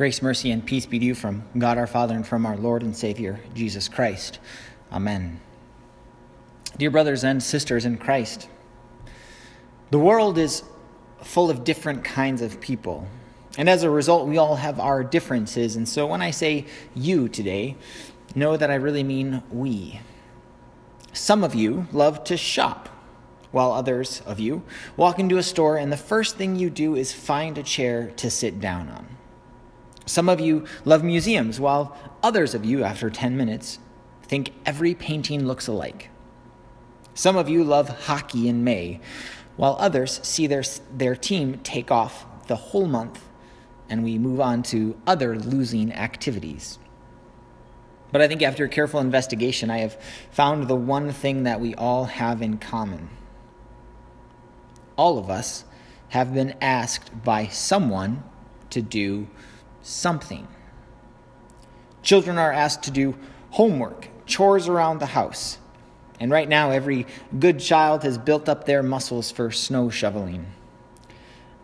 Grace, mercy, and peace be to you from God our Father and from our Lord and Savior, Jesus Christ. Amen. Dear brothers and sisters in Christ, the world is full of different kinds of people. And as a result, we all have our differences. And so when I say you today, know that I really mean we. Some of you love to shop, while others of you walk into a store and the first thing you do is find a chair to sit down on. Some of you love museums, while others of you, after 10 minutes, think every painting looks alike. Some of you love hockey in May, while others see their, their team take off the whole month and we move on to other losing activities. But I think after careful investigation, I have found the one thing that we all have in common. All of us have been asked by someone to do something. Children are asked to do homework, chores around the house. And right now, every good child has built up their muscles for snow shoveling.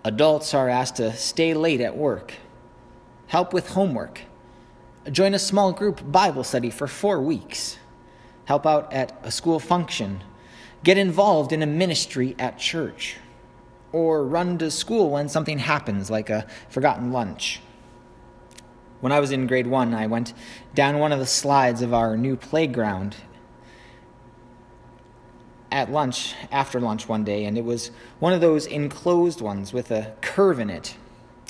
Adults are asked to stay late at work, help with homework, join a small group Bible study for four weeks, help out at a school function, get involved in a ministry at church, or run to school when something happens, like a forgotten lunch. When I was in grade one, I went down one of the slides of our new playground at lunch, after lunch one day, and it was one of those enclosed ones with a curve in it.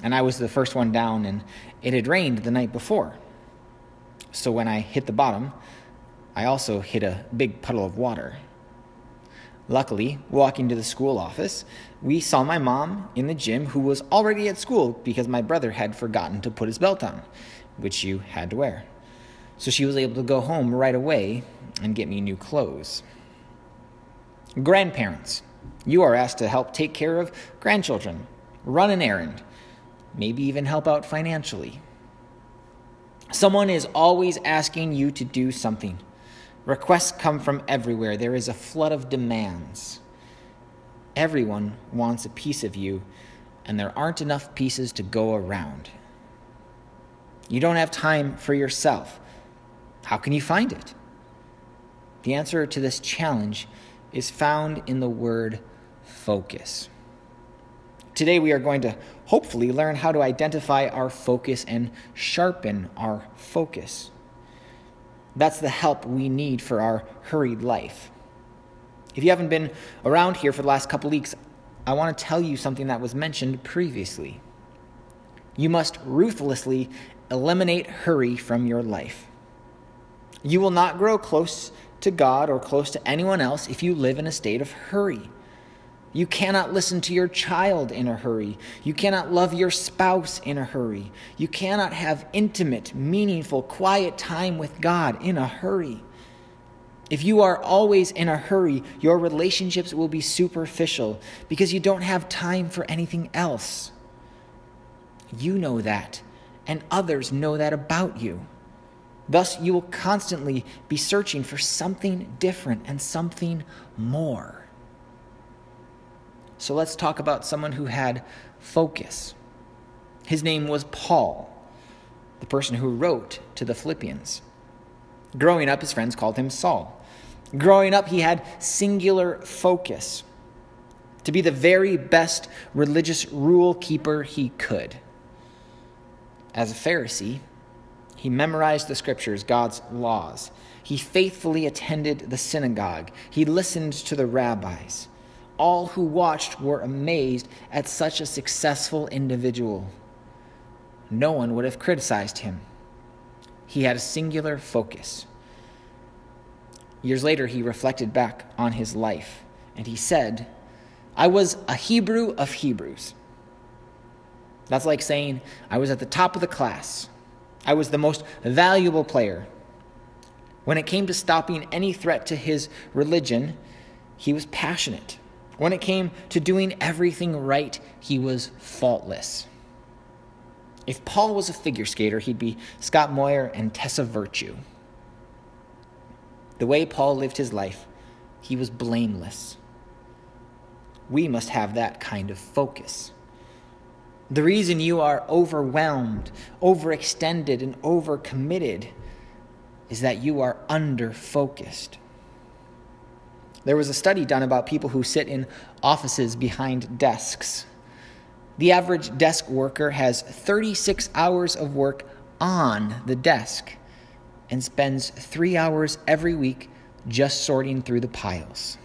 And I was the first one down, and it had rained the night before. So when I hit the bottom, I also hit a big puddle of water. Luckily, walking to the school office, we saw my mom in the gym who was already at school because my brother had forgotten to put his belt on, which you had to wear. So she was able to go home right away and get me new clothes. Grandparents, you are asked to help take care of grandchildren, run an errand, maybe even help out financially. Someone is always asking you to do something. Requests come from everywhere. There is a flood of demands. Everyone wants a piece of you, and there aren't enough pieces to go around. You don't have time for yourself. How can you find it? The answer to this challenge is found in the word focus. Today, we are going to hopefully learn how to identify our focus and sharpen our focus. That's the help we need for our hurried life. If you haven't been around here for the last couple weeks, I want to tell you something that was mentioned previously. You must ruthlessly eliminate hurry from your life. You will not grow close to God or close to anyone else if you live in a state of hurry. You cannot listen to your child in a hurry. You cannot love your spouse in a hurry. You cannot have intimate, meaningful, quiet time with God in a hurry. If you are always in a hurry, your relationships will be superficial because you don't have time for anything else. You know that, and others know that about you. Thus, you will constantly be searching for something different and something more. So let's talk about someone who had focus. His name was Paul, the person who wrote to the Philippians. Growing up, his friends called him Saul. Growing up, he had singular focus to be the very best religious rule keeper he could. As a Pharisee, he memorized the scriptures, God's laws. He faithfully attended the synagogue. He listened to the rabbis. All who watched were amazed at such a successful individual. No one would have criticized him. He had a singular focus. Years later, he reflected back on his life and he said, I was a Hebrew of Hebrews. That's like saying, I was at the top of the class. I was the most valuable player. When it came to stopping any threat to his religion, he was passionate. When it came to doing everything right, he was faultless. If Paul was a figure skater, he'd be Scott Moir and Tessa Virtue. The way Paul lived his life, he was blameless. We must have that kind of focus. The reason you are overwhelmed, overextended, and overcommitted is that you are under focused. There was a study done about people who sit in offices behind desks. The average desk worker has 36 hours of work on the desk and spends three hours every week just sorting through the piles.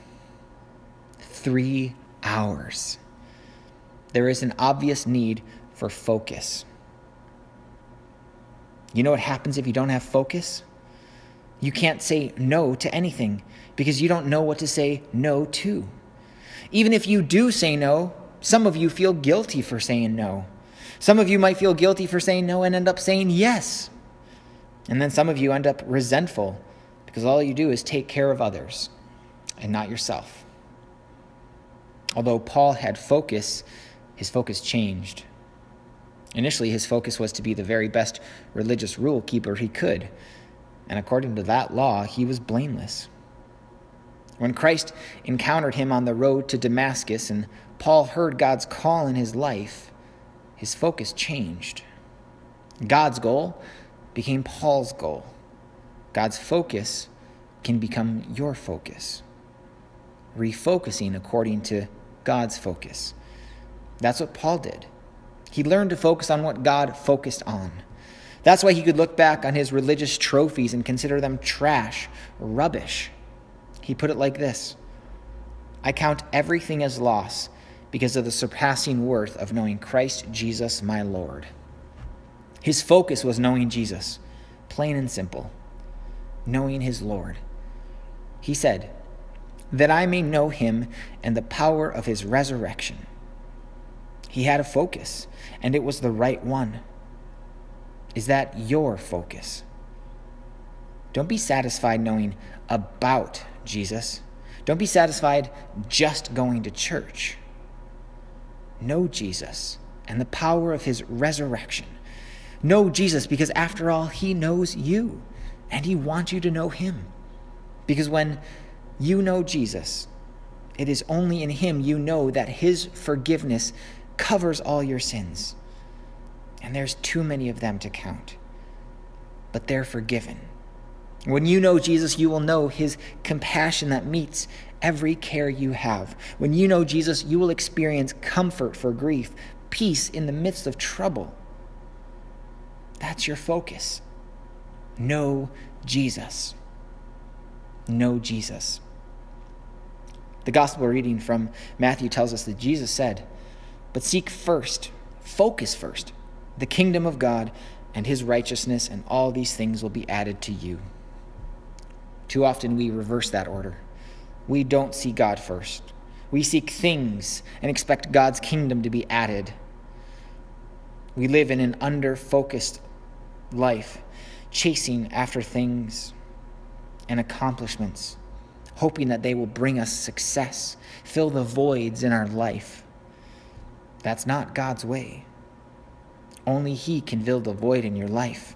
Three hours there is an obvious need for focus. You know what happens if you don't have focus? You can't say no to anything because you don't know what to say no to. Even if you do say no, some of you feel guilty for saying no. Some of you might feel guilty for saying no and end up saying yes. And then some of you end up resentful because all you do is take care of others and not yourself. Although Paul had focus, his focus changed. Initially, his focus was to be the very best religious rule keeper he could, and according to that law, he was blameless. When Christ encountered him on the road to Damascus and Paul heard God's call in his life, his focus changed. God's goal became Paul's goal. God's focus can become your focus, refocusing according to God's focus. That's what Paul did. He learned to focus on what God focused on. That's why he could look back on his religious trophies and consider them trash, rubbish. He put it like this I count everything as loss because of the surpassing worth of knowing Christ Jesus my Lord. His focus was knowing Jesus, plain and simple, knowing his Lord. He said, That I may know him and the power of his resurrection he had a focus, and it was the right one. Is that your focus? Don't be satisfied knowing about Jesus. Don't be satisfied just going to church. Know Jesus and the power of his resurrection. Know Jesus because, after all, he knows you and he wants you to know him. Because when you know Jesus, it is only in him you know that his forgiveness covers all your sins. And there's too many of them to count. But they're forgiven. When you know Jesus, you will know his compassion that meets every care you have. When you know Jesus, you will experience comfort for grief, peace in the midst of trouble. That's your focus. Know Jesus. Know Jesus. The gospel reading from Matthew tells us that Jesus said, but seek first, focus first, the kingdom of God and his righteousness, and all these things will be added to you. Too often we reverse that order. We don't see God first. We seek things and expect God's kingdom to be added. We live in an under focused life, chasing after things and accomplishments, hoping that they will bring us success, fill the voids in our life. That's not God's way. Only He can fill the void in your life.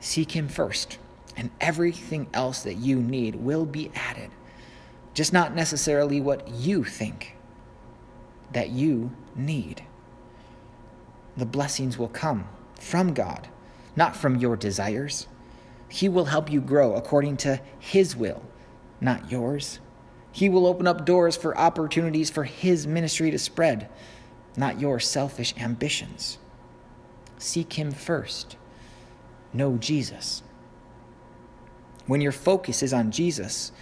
Seek Him first, and everything else that you need will be added. Just not necessarily what you think that you need. The blessings will come from God, not from your desires. He will help you grow according to His will, not yours. He will open up doors for opportunities for His ministry to spread not your selfish ambitions. Seek Him first. Know Jesus. When your focus is on Jesus,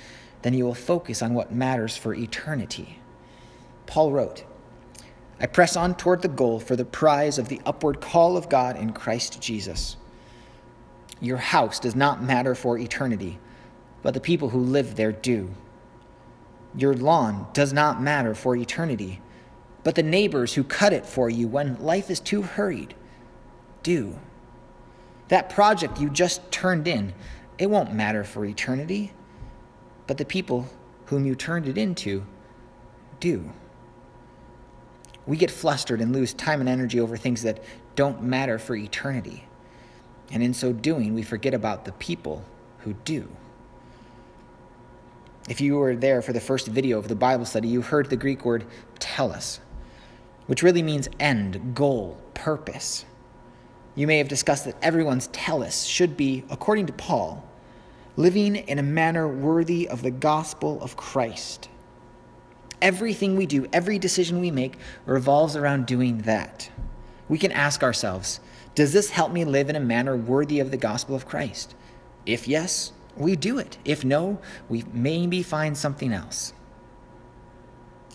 then you will focus on what matters for eternity. Paul wrote, I press on toward the goal for the prize of the upward call of God in Christ Jesus. Your house does not matter for eternity, but the people who live there do. Your lawn does not matter for eternity but the neighbors who cut it for you when life is too hurried do. That project you just turned in, it won't matter for eternity, but the people whom you turned it into do. We get flustered and lose time and energy over things that don't matter for eternity. And in so doing, we forget about the people who do. If you were there for the first video of the Bible study, you heard the Greek word telos which really means end, goal, purpose. You may have discussed that everyone's telos should be, according to Paul, living in a manner worthy of the gospel of Christ. Everything we do, every decision we make revolves around doing that. We can ask ourselves, does this help me live in a manner worthy of the gospel of Christ? If yes, we do it. If no, we maybe find something else.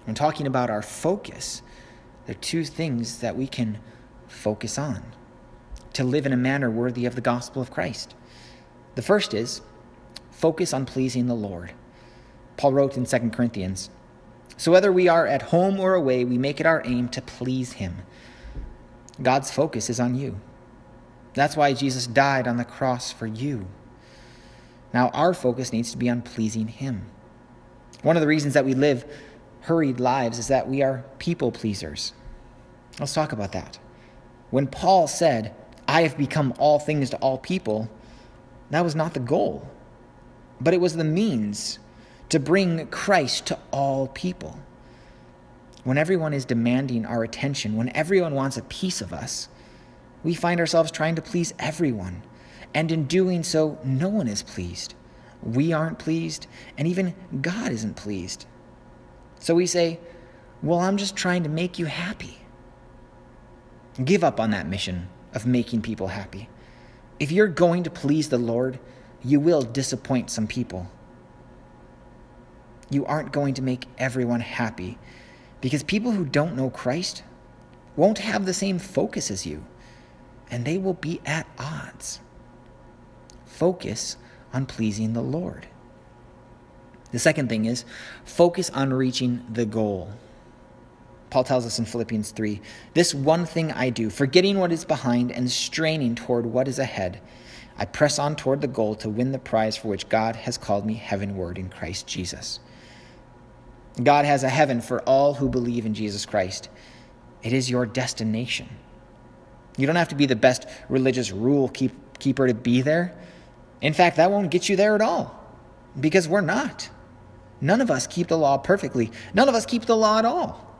When talking about our focus, there are two things that we can focus on to live in a manner worthy of the gospel of Christ. The first is focus on pleasing the Lord. Paul wrote in 2 Corinthians So whether we are at home or away, we make it our aim to please Him. God's focus is on you. That's why Jesus died on the cross for you. Now, our focus needs to be on pleasing Him. One of the reasons that we live hurried lives is that we are people pleasers. Let's talk about that. When Paul said, I have become all things to all people, that was not the goal, but it was the means to bring Christ to all people. When everyone is demanding our attention, when everyone wants a piece of us, we find ourselves trying to please everyone. And in doing so, no one is pleased. We aren't pleased, and even God isn't pleased. So we say, Well, I'm just trying to make you happy. Give up on that mission of making people happy. If you're going to please the Lord, you will disappoint some people. You aren't going to make everyone happy because people who don't know Christ won't have the same focus as you, and they will be at odds. Focus on pleasing the Lord. The second thing is focus on reaching the goal. Paul tells us in Philippians 3 This one thing I do, forgetting what is behind and straining toward what is ahead, I press on toward the goal to win the prize for which God has called me heavenward in Christ Jesus. God has a heaven for all who believe in Jesus Christ. It is your destination. You don't have to be the best religious rule keep, keeper to be there. In fact, that won't get you there at all because we're not. None of us keep the law perfectly. None of us keep the law at all.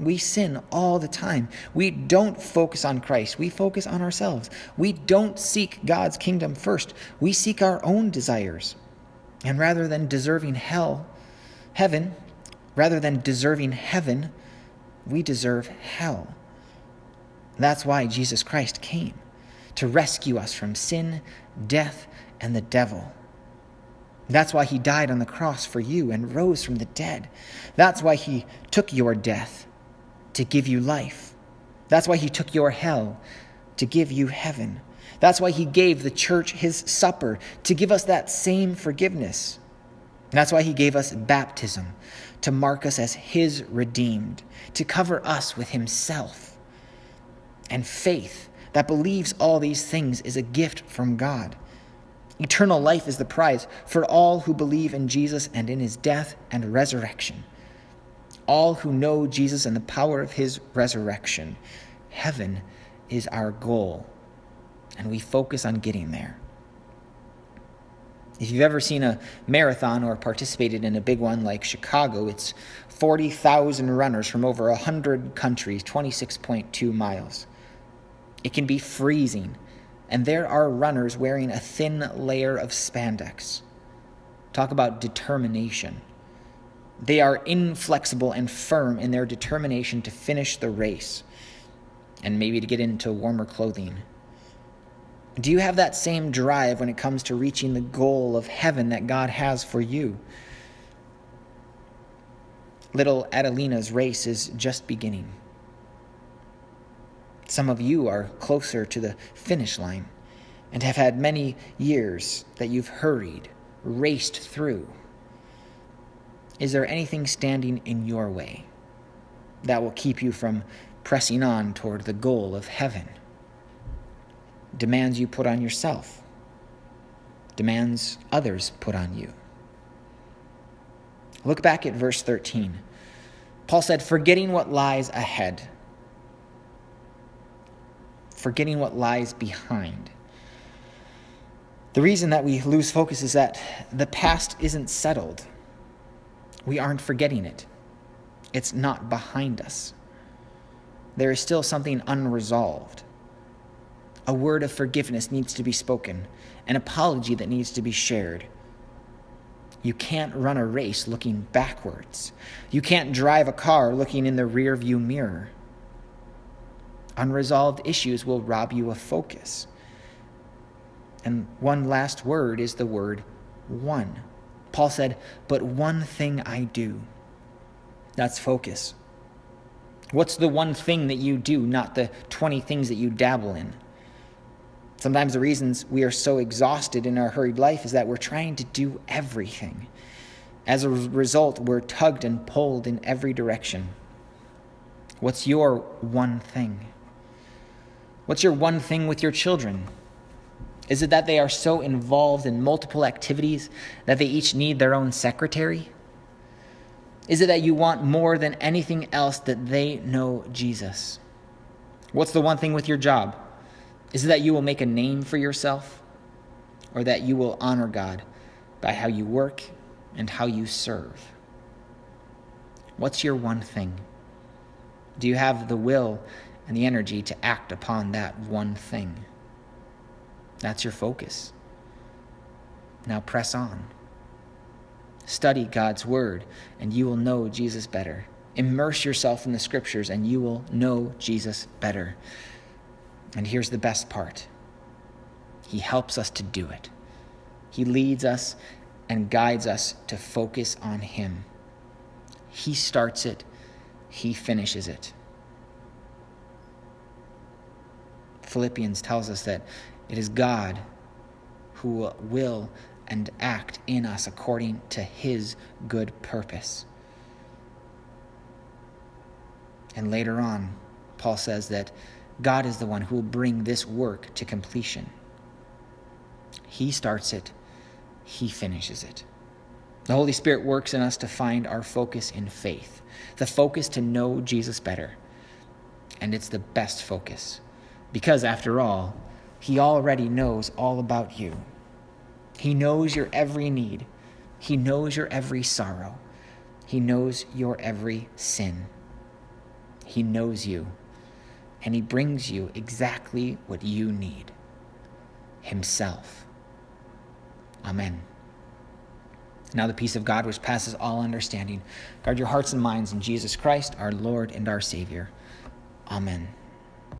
We sin all the time. We don't focus on Christ. We focus on ourselves. We don't seek God's kingdom first. We seek our own desires. And rather than deserving hell, heaven, rather than deserving heaven, we deserve hell. That's why Jesus Christ came to rescue us from sin, death, and the devil. That's why he died on the cross for you and rose from the dead. That's why he took your death to give you life. That's why he took your hell to give you heaven. That's why he gave the church his supper to give us that same forgiveness. That's why he gave us baptism to mark us as his redeemed, to cover us with himself. And faith that believes all these things is a gift from God. Eternal life is the prize for all who believe in Jesus and in his death and resurrection all who know Jesus and the power of his resurrection. Heaven is our goal, and we focus on getting there. If you've ever seen a marathon or participated in a big one like Chicago, it's 40,000 runners from over 100 countries, 26.2 miles. It can be freezing, and there are runners wearing a thin layer of spandex. Talk about determination. They are inflexible and firm in their determination to finish the race and maybe to get into warmer clothing. Do you have that same drive when it comes to reaching the goal of heaven that God has for you? Little Adelina's race is just beginning. Some of you are closer to the finish line and have had many years that you've hurried, raced through. Is there anything standing in your way that will keep you from pressing on toward the goal of heaven? Demands you put on yourself, demands others put on you. Look back at verse 13. Paul said, Forgetting what lies ahead, forgetting what lies behind. The reason that we lose focus is that the past isn't settled we aren't forgetting it. It's not behind us. there is still something unresolved. A word of forgiveness needs to be spoken, an apology that needs to be shared. You can't run a race looking backwards. You can't drive a car looking in the rearview mirror. Unresolved issues will rob you of focus. And one last word is the word one. Paul said, But one thing I do. That's focus. What's the one thing that you do, not the 20 things that you dabble in? Sometimes the reasons we are so exhausted in our hurried life is that we're trying to do everything. As a result, we're tugged and pulled in every direction. What's your one thing? What's your one thing with your children? Is it that they are so involved in multiple activities that they each need their own secretary? Is it that you want more than anything else that they know Jesus? What's the one thing with your job? Is it that you will make a name for yourself or that you will honor God by how you work and how you serve? What's your one thing? Do you have the will and the energy to act upon that one thing? That's your focus. Now press on. Study God's Word, and you will know Jesus better. Immerse yourself in the Scriptures, and you will know Jesus better. And here's the best part He helps us to do it. He leads us and guides us to focus on Him. He starts it, He finishes it. Philippians tells us that it is God who will and act in us according to His good purpose. And later on, Paul says that God is the one who will bring this work to completion. He starts it, He finishes it. The Holy Spirit works in us to find our focus in faith, the focus to know Jesus better. And it's the best focus. Because, after all, He already knows all about you. He knows your every need, He knows your every sorrow, He knows your every sin. He knows you and He brings you exactly what you need Himself. Amen. Now, the peace of God, which passes all understanding, guard your hearts and minds in Jesus Christ, our Lord and our Savior. Amen.